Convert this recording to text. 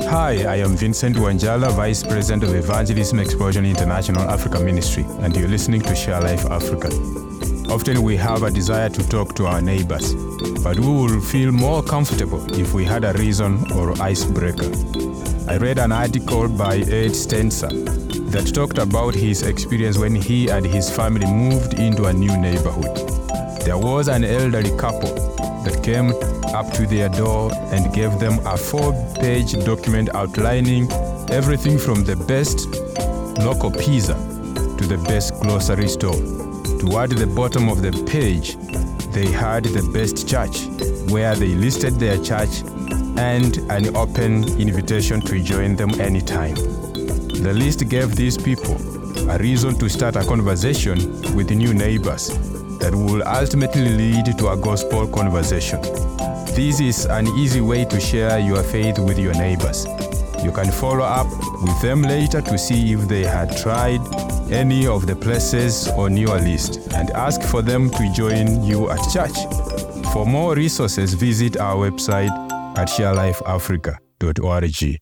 Hi, I am Vincent Wanjala, Vice President of Evangelism Explosion International Africa Ministry, and you're listening to Share Life Africa. Often we have a desire to talk to our neighbors, but we will feel more comfortable if we had a reason or icebreaker. I read an article by Ed Stetzer that talked about his experience when he and his family moved into a new neighborhood. There was an elderly couple came up to their door and gave them a four page document outlining everything from the best local pizza to the best grocery store. Toward the bottom of the page, they had the best church, where they listed their church and an open invitation to join them anytime. The list gave these people a reason to start a conversation with new neighbors that will ultimately lead to a gospel conversation. This is an easy way to share your faith with your neighbors. You can follow up with them later to see if they had tried any of the places on your list and ask for them to join you at church. For more resources, visit our website at sharelifeafrica.org.